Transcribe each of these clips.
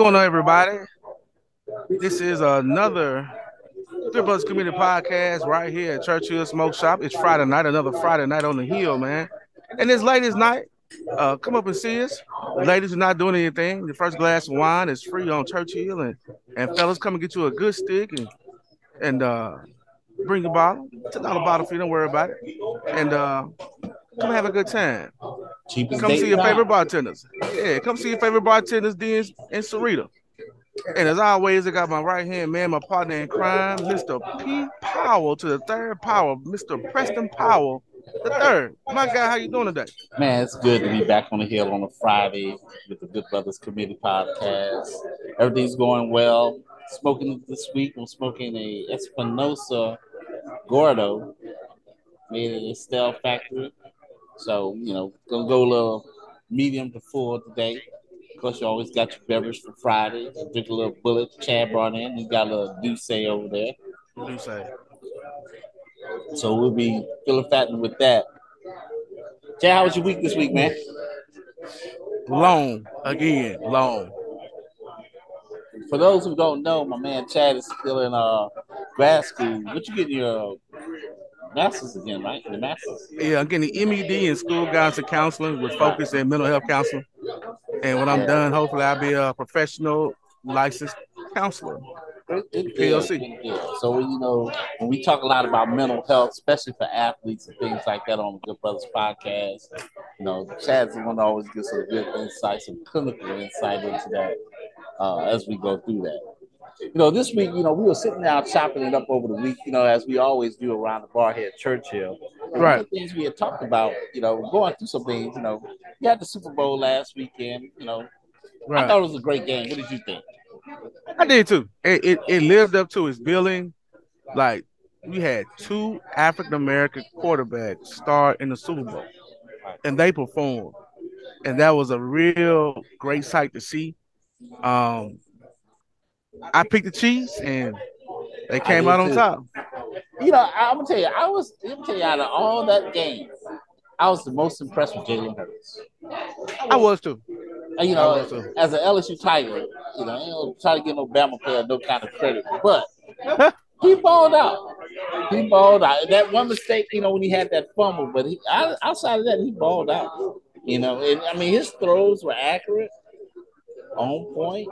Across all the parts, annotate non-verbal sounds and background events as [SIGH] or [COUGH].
going on, everybody? This is another Brothers Community Podcast right here at Churchill Smoke Shop. It's Friday night, another Friday night on the hill, man. And it's late as night. Uh, come up and see us. Ladies are not doing anything. The first glass of wine is free on Churchill, and and fellas, come and get you a good stick and and uh, bring a bottle. Ten dollar bottle fee. Don't worry about it. And uh, come have a good time. Cheapest Come see your favorite bartenders. Yeah, come see your favorite bartenders, Dean and Sarita. And as always, I got my right hand man, my partner in crime, Mr. P. Powell to the third power, Mr. Preston Powell, the third. My guy, how you doing today? Man, it's good to be back on the hill on a Friday with the Good Brothers Committee podcast. Everything's going well. Smoking this week, I'm smoking a Espinosa Gordo made at Estelle Factory. So, you know, gonna go a little medium to full today. Of course, you always got your beverage for Friday. Drink a little Bulleit. Chad brought in. You got a little Douce over there. What do you say? So we'll be feeling fattened with that. Chad, how was your week this week, man? Long again, long. For those who don't know, my man Chad is still in uh grad school. What you getting your masters again, right? Your masters. Yeah, I'm getting the MED in school guidance and counseling with focus in mental health counseling. And when I'm done, hopefully I'll be a professional licensed counselor. Good- PLC. deal, good deal. So you know, when we talk a lot about mental health, especially for athletes and things like that on the Good Brothers podcast, you know, Chad's the one that always gives some good insight, some clinical insight into that uh, as we go through that. You know, this week, you know, we were sitting down chopping it up over the week, you know, as we always do around the bar here at Churchill. And Right. things we had talked about, you know, going through some things, you know, you had the Super Bowl last weekend, you know. I thought it was a great game. What did you think? I did too. It, it it lived up to its billing. Like we had two African American quarterbacks start in the Super Bowl, and they performed, and that was a real great sight to see. Um, I picked the Chiefs, and they came out on too. top. You know, I- I'm gonna tell you, I was I'm gonna tell you out of all that game, I was the most impressed with Jalen Hurts. I was too. And, you know, too. as an LSU Tiger, you know, I don't try to give no Bama player no kind of credit, but [LAUGHS] he balled out. He balled out. That one mistake, you know, when he had that fumble, but he outside of that, he balled out. You know, and I mean, his throws were accurate, on point.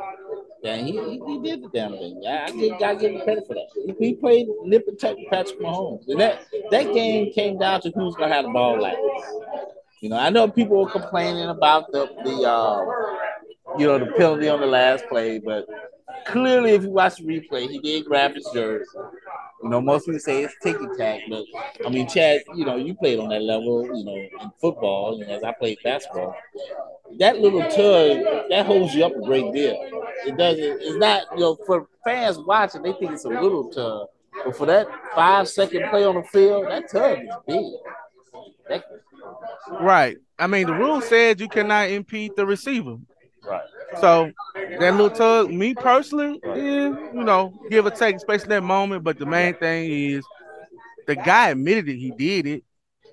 And he, he, he did the damn thing. I, I give, gotta give him credit for that. He, he played nip and tuck Patrick Mahomes. And that that game came down to who's gonna have the ball last. You know, I know people were complaining about the the uh, you know the penalty on the last play, but clearly, if you watch the replay, he did grab his jersey. You know, most people say it's ticky tack, but I mean, Chad, you know, you played on that level, you know, in football, know, as I played basketball. That little tug that holds you up a great deal. It doesn't. It's not, you know, for fans watching, they think it's a little tug, but for that five second play on the field, that tug is big. That, Right. I mean, the rule says you cannot impede the receiver. right. So that little tug, me personally, yeah, you know, give or take, especially in that moment. But the main thing is the guy admitted it, he did it,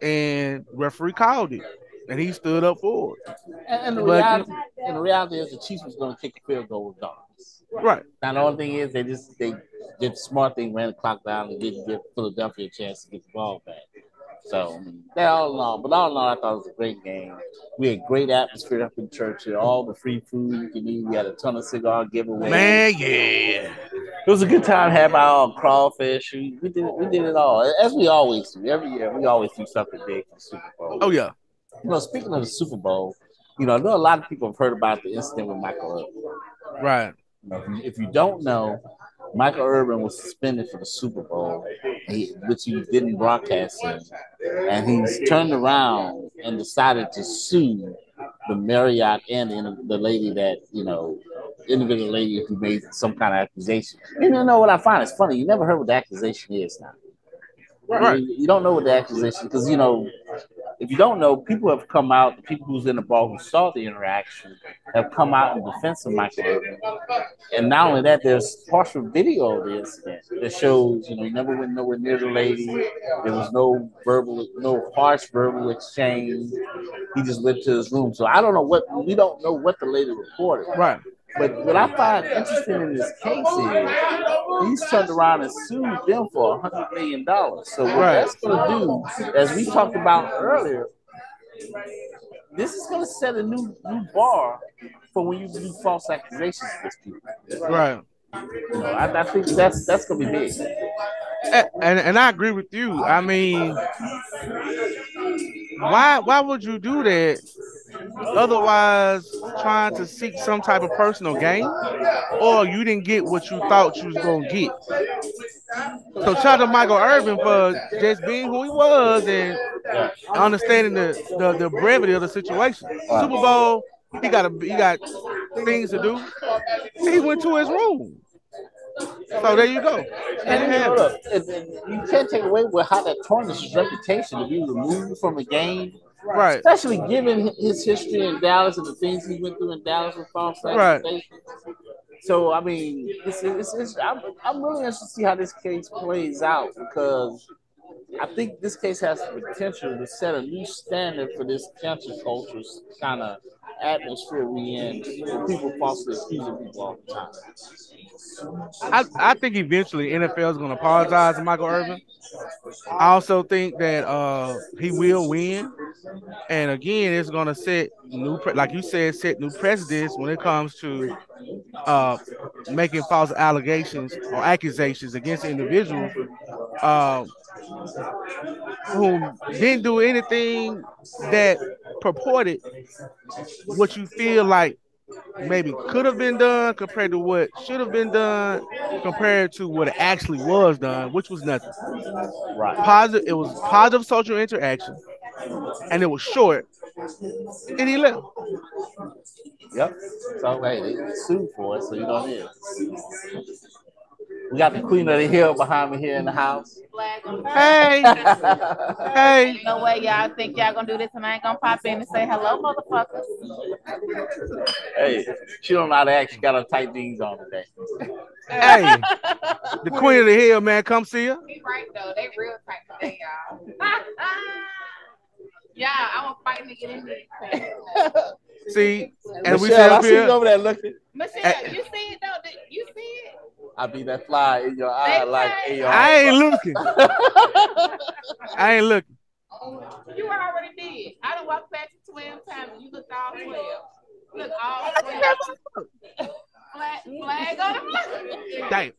and referee called it, and he stood up for it. And, and the But- reality, and the reality is, the Chiefs was going to kick a field goal regardless. Right. Now the only thing is, they just they did the smart thing, ran the clock down, and didn't give Philadelphia a chance to get the ball back. So that all in all, but all in all, I thought it was a great game. We had great atmosphere up in Churchill, all the free food you can eat. We had a ton of cigar giveaways. Man, yeah. It was a good time. Had my own crawfish. We, we did we did it all as we always do. Every year we always do something big for the Super Bowl. Oh yeah. You know, speaking of the Super Bowl, you know, I know a lot of people have heard about the incident with Michael Irvin. Right. You know, if you don't know, Michael Irvin was suspended for the Super Bowl, he, which he didn't broadcast in, and he's turned around and decided to sue the Marriott and the, lady that you know, individual lady who made some kind of accusation. And you know what I find? It's funny. You never heard what the accusation is now. Right. You, you don't know what the accusation because you know if you don't know, people have come out, the people who's in the ball who saw the interaction have come out in defense of Michael Irvin. And not only that, there's partial video of the incident that shows, you know, he never went nowhere near the lady. There was no verbal, no harsh verbal exchange. He just went to his room. So I don't know what we don't know what the lady reported. Right. But what I find interesting in this case is he's turned around and sued them for a hundred million dollars. So what Right. that's going to do, as we talked about earlier, this is going to set a new new bar for when you do false accusations against people. Right. You know, I, I think that's that's going to be big. A- And and I agree with you. I mean, why why would you do that? Otherwise, trying to seek some type of personal gain, or you didn't get what you thought you was gonna get. So shout out to Michael Irvin for just being who he was and understanding the the, the brevity of the situation. Super Bowl, he got a he got things to do. He went to his room. So there you go. And you, know, look, you can't take away with how that tarnished his reputation to be removed from a game, Right. especially given his history in Dallas and the things he went through in Dallas with false Right. So I mean, it's, it's, it's, I'm, I'm really interested to see how this case plays out because I think this case has the potential to set a new standard for this cancel culture kind of atmosphere we in. where People falsely accusing people all the time. I, I think eventually NFL is going to apologize to Michael Irvin. I also think that uh, he will win, and again, it's going to set new, pre- like you said, set new precedents when it comes to uh, making false allegations or accusations against individuals uh, who didn't do anything that purported what you feel like maybe could have been done compared to what should have been done compared to what actually was done, which was nothing. Right. Positive, it was positive social interaction, and it was short, and he left. Yep. So hey, they sued for it, so you know it is. We got the queen of the hill behind me here in the house. flag Hey, [LAUGHS] hey, No way y'all think y'all gonna do this and I ain't gonna pop in and say hello, motherfuckers. hey, she don't know how to act. She got her tight jeans on today. hey, [LAUGHS] the queen of the hill, man, come see her. He right though. They real tight today, y'all. [LAUGHS] yeah, I was fighting to get in here. [LAUGHS] See, and we sit I up see you over there looking. Michelle, you see it though? You see it? I be that fly in your eye, They like say- in your I ain't looking. [LAUGHS] I ain't looking. You were already dead. I done walked past you 12 times and you looked all 12. Look all 12. Flag, flag on the flag. Damn.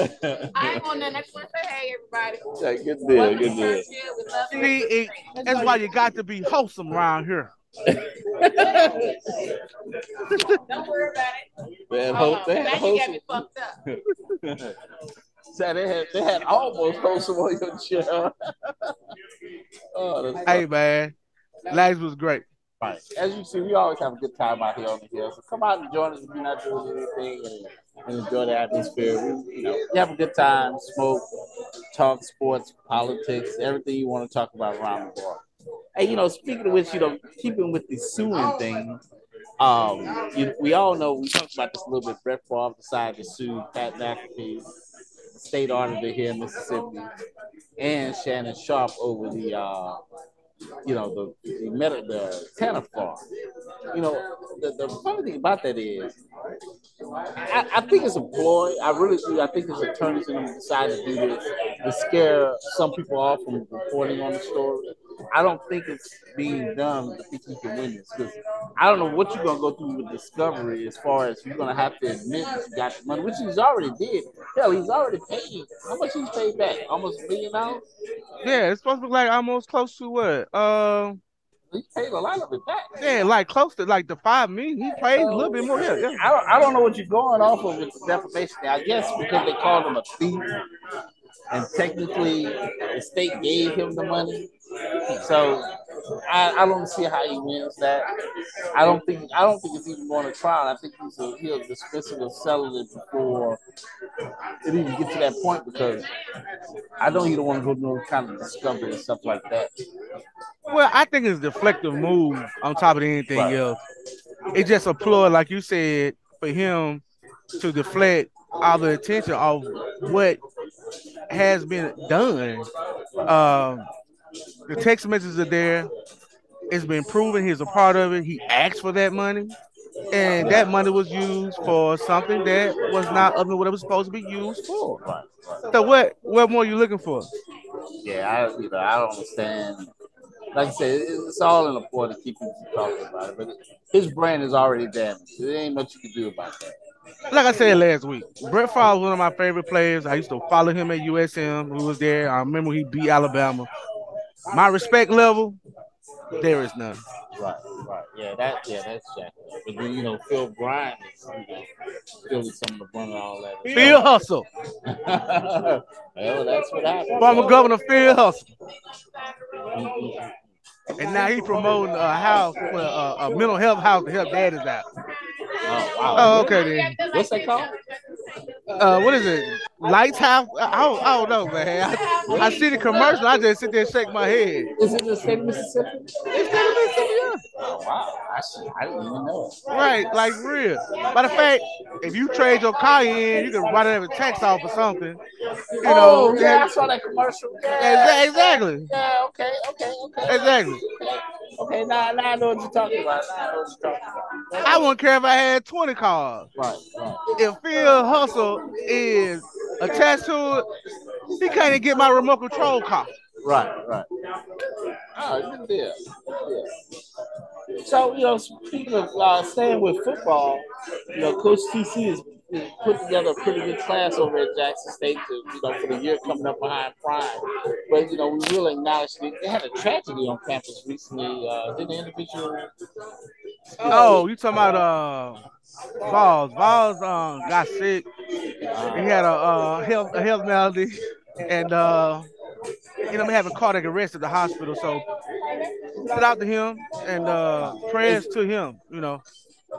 I ain't on nothing. I just want to say hey, everybody. Yeah, good deal, Welcome good to deal. Churchill. We love you. See, it, that's why you got to be wholesome around here. Don't worry about it. They had Hold uh, They had Now you got me fucked up. [LAUGHS] So they had they had almost wholesome on your chair. [LAUGHS] oh, that's Hey, man, Lags was great. Right. As you see, we always have a good time out here on the hill. So come out and join us if you're not doing anything and, enjoy the atmosphere. We, you know, we have a good time, smoke, talk sports, politics, everything you want to talk about around the bar. Hey, you know, speaking of which, you know, keeping with the suing thing, um, you, we all know we talked about this a little bit. Brett Favre decided to sue Pat McAfee, state auditor here in Mississippi, and Shannon Sharpe over the uh, you know, the the, meta, the Tanner farm. You know, the, the funny thing about that is, I, I think it's a ploy. I really do. I think his attorneys and them decided to do this to scare some people off from reporting on the story. I don't think it's being done to think he can win this because I don't know what you're gonna go through with discovery as far as you're gonna have to admit that you got the money, which he's already did. Hell, he's already paid. How much he's paid back? Almost a million dollars. Yeah, it's supposed to be like almost close to what? Uh, He paid a lot of it back. yeah, like close to like the five million. He paid a little bit more. Yeah, yeah. I don't, I don't know what you're going off of with the defamation. I guess because they called him a thief, and technically the state gave him the money. So I, I don't see how he wins that. I don't think I don't think it's even going to trial. I think he's a, he'll dismiss it or settle it before it even get to that point because I know you don't want to go through no kind of discovery and stuff like that. Well, I think it's a deflective move on top of anything Right. else. It's just a ploy, like you said, for him to deflect all the attention of what has been done. Um, the text messages are there. It's been proven he's a part of it. He asked for that money. and that money was used for something that was not of what it was supposed to be used for. Right, right. So what what more are you looking for? Yeah, I you know I don't understand. Like I said, it's all in the point to keep people talking about it. But his brand is already damaged. There ain't much you can do about that. Like I said last week, Brett Favre was one of my favorite players. I used to follow him at USM. He was there. I remember he beat Alabama. My respect level, there is none. Right, right. Yeah, that yeah, that's Jack. But then you know, Phil Bryant is you know, Philly some of the brunt of all that. Phil Hustle, [LAUGHS] well, that's what happened. former Governor Phil Hustle, mm-hmm. and now he promoting a house for a, a mental health house to help daddies out. Oh, wow. Oh, okay then. What's that called? Uh, what is it? Lights House? I don't, I don't know, man. I, I see the commercial. I just sit there and shake my head. Is it the state of Mississippi? It's still Mississippi, yeah. Oh, wow. I, see. I didn't even know. Right, like real. Matter of fact, if you trade your car in, you can write it a tax off or something. You know, oh, yeah, I saw that commercial. Yeah, exactly, yeah okay, okay, okay. exactly. Okay, now, now I know what you're talking about. Now I know what you're talking about. I wouldn't care if I had 20 cars. Right, right. If Phil Hustle is attached to it, he can't even get my remote control car. Right, right. Oh, good deal. So, you know, speaking of uh, staying with football, you know, Coach TC has has put together a pretty good class over at Jackson State to, you know, for the year coming up behind Prime. But, you know, we really acknowledge that they had a tragedy on campus recently. Uh, did the individual. Oh, you talking about uh Vols. Vols um got sick. He had a uh health a health malady and uh you know, having cardiac arrest at the hospital. So shout out to him and uh prayers to him, you know.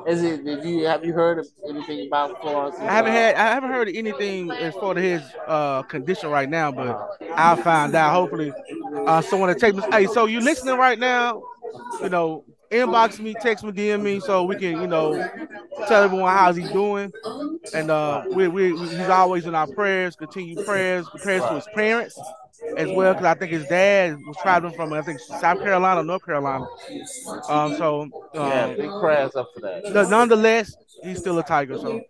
Is it? Did you have you heard anything about Florence? I haven't had I haven't heard anything as far as his uh condition right now, but I'll find out. Hopefully, uh someone to take me. Hey, so you listening right now? You know, inbox me, text me, DM me, so we can you know tell everyone how's he doing. And uh, we we he's always in our prayers. Continue prayers, prayers to his parents as well, because I think his dad was traveling from I think South Carolina, North Carolina. Um, so Yeah, um, big prayers up for that. nonetheless, he's still a tiger. So.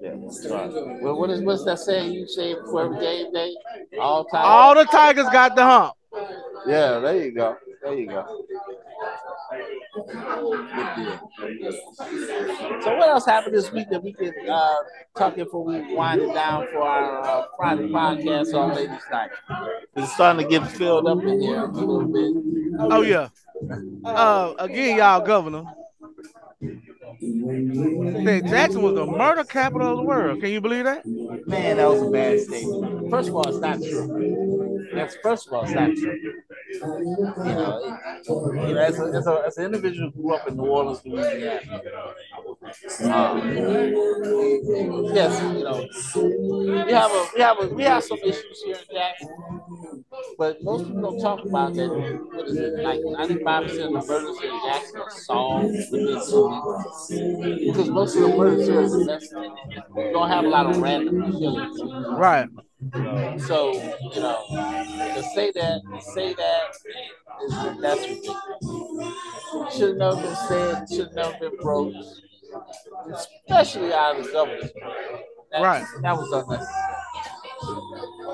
Yeah, right. Well, what is what's that saying you say for every game day? All time. All the Tigers got the hump. Yeah, there you go. There you go. Good deal. Good deal. So what else happened this week that we can uh, talk before we wind it down for our uh, Friday podcast on ladies night? It's starting to get filled up in here a little bit. Oh yeah. Uh, again, y'all, Governor. Said Jackson was the murder capital of the world. Can you believe that? Man, that was a bad statement. First of all, it's not true. That's first of all, it's not true. You know, it, you know, as, a, as, a, as an individual who grew up in New Orleans, Louisiana, um, yes, you know, we have a we have a we have some issues here in Jackson, but most people don't talk about that. What is it? Like ninety five percent of the murders in Jackson are solved within two weeks because most of the murders are domestic. You don't have a lot of random killings. Right. So, you know, to say that, to say that, is, that's ridiculous. Should have never been said, should have never been broached, especially out of the governor's mouth. That, Right. That was unnecessary.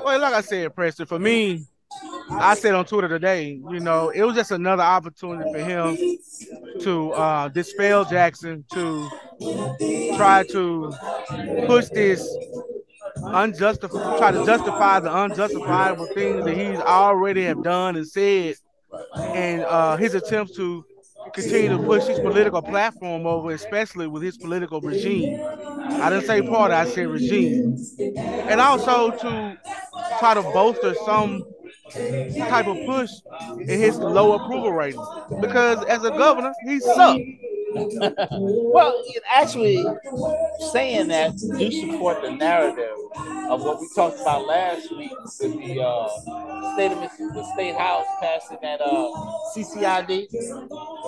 Well, like I said, Preston, for me, I said on Twitter today, you know, it was just another opportunity for him to uh, dispel Jackson, to try to push this unjustified, try to justify the unjustifiable things that he's already have done and said, and uh, his attempts to continue to push his political platform over, especially with his political regime. I didn't say party, I said regime. And also to try to bolster some type of push in his low approval rating. Because as a governor, he sucked. Well, actually, saying that do support the narrative of what we talked about last week with the uh, state of Mississippi, the state house passing that uh, CCID,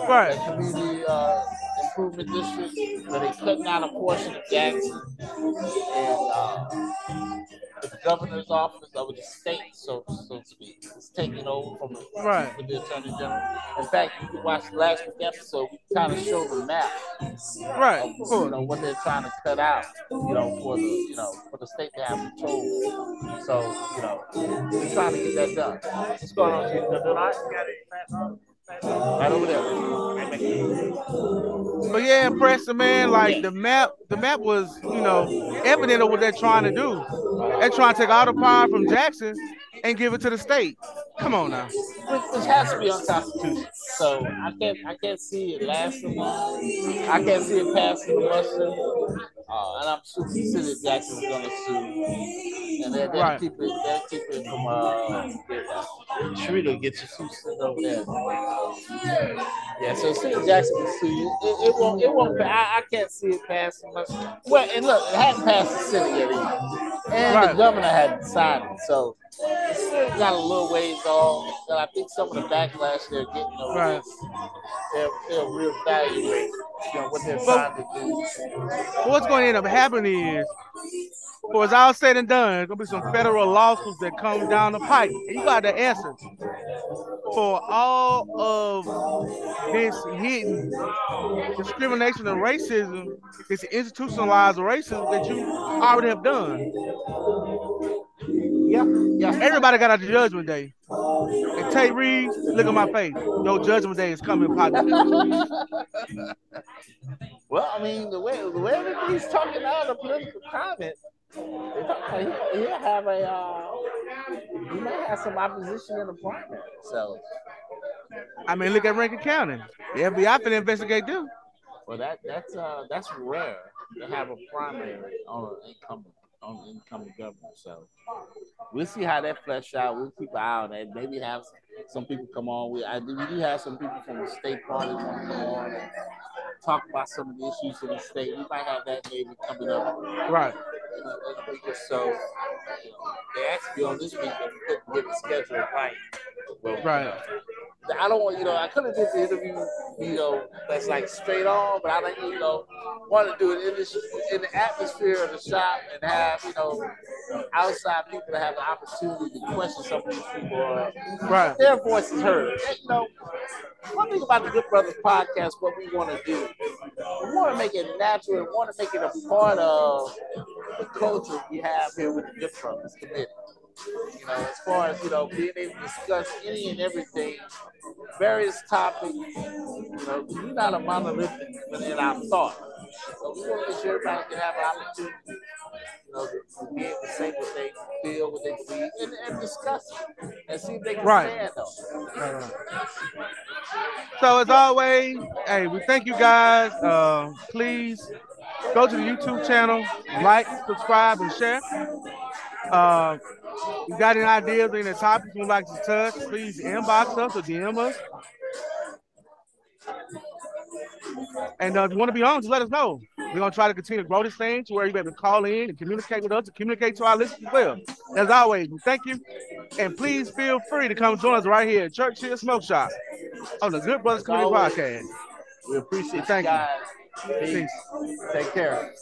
Right. that community uh, improvement district, where they cutting out a portion of Jackson, and uh, the governor's office of the state, so so to speak, is taking over from the, Right. from the attorney general. In fact, you can watch the last week episode. We kind of show the map Right. of Of you know what they're trying to cut out, you know, for the you know for the state to have control. So you know, we're trying to get that done. What's going on, Chief? You doing all right? Right over there. But yeah, impressive, man, like the map, the map was, you know, evident of what they're trying to do. They're trying to take all the power from Jackson and give it to the state. Come on now. which, has to be unconstitutional. So I can't I can't see it lasting long. I can't see it passing the muster. Uh, and I'm sure City of Jackson is gonna sue. And they'll, they'll Right. keep it they'll keep it from uh get, Sharita get your suit sent over there. Yeah, so of Jackson will sue you. It, it won't it won't I, I can't see it passing much. Well and look, it hadn't passed the city yet either. And Right. the governor hadn't signed it. So it's still got a little ways off. And I think some of the backlash they're getting over Right. this, they'll, they'll reevaluate you know, what they're But- trying to do. What's going to end up happening is, for it's all said and done, there's gonna be some federal lawsuits that come down the pipe. You got the answer for all of this hidden discrimination and racism, this institutionalized racism that you already have done. Yeah, yeah. Everybody got a judgment day. And Tate Reeves, look at my face. Your judgment day is coming positive. [LAUGHS] Well, I mean, the way the way everybody's talking now, the political climate, they talk like he, he'll have a uh, he might have some opposition in the primary. So, I mean, look at Rankin County. The FBI finna investigate them. well, that that's uh that's rare to have a primary on an incumbent on incumbent governor. So, we'll see how that flesh out. We'll keep an eye on that. Maybe have some people come on. We I do we do have some people from the state party want to come on and talk about some of the issues in the state. We might have that maybe coming up Right. in a week or so. They asked me on this week if we couldn't get the schedule right. Well, Right. I don't want, you know, I could have did the interview, you know, that's like straight on, but I like, you know, want to do it in the, in the atmosphere of the shop and have, you know, outside people to have the opportunity to question some of these people. Or Right. their voices heard. And, you know, one thing about the Good Brothers podcast, what we want to do, we want to make it natural we want to make it a part of the culture we have here with the Good Brothers committee. You know, as far as, you know, being able to discuss any and everything, various topics, you know, we're not a monolithic in our thought. So we want to make sure everybody can have an opportunity, you know, to, to be able to say what they feel, what they believe, and, and discuss it and see if they can Right. stand on it. So as always, hey, we thank you guys. Uh, please go to the YouTube channel, like, subscribe, and share. Uh, you got any ideas or any topics you'd like to touch? Please inbox us or DM us. And uh, if you want to be on, just let us know. We're gonna try to continue to grow this thing to where you're able to call in and communicate with us and communicate to our listeners as well. As always, we thank you. And please feel free to come join us right here at Churchill Smoke Shop on the Good Brothers Community. Podcast. We appreciate Thank you. you guys. Peace. Peace. Take care.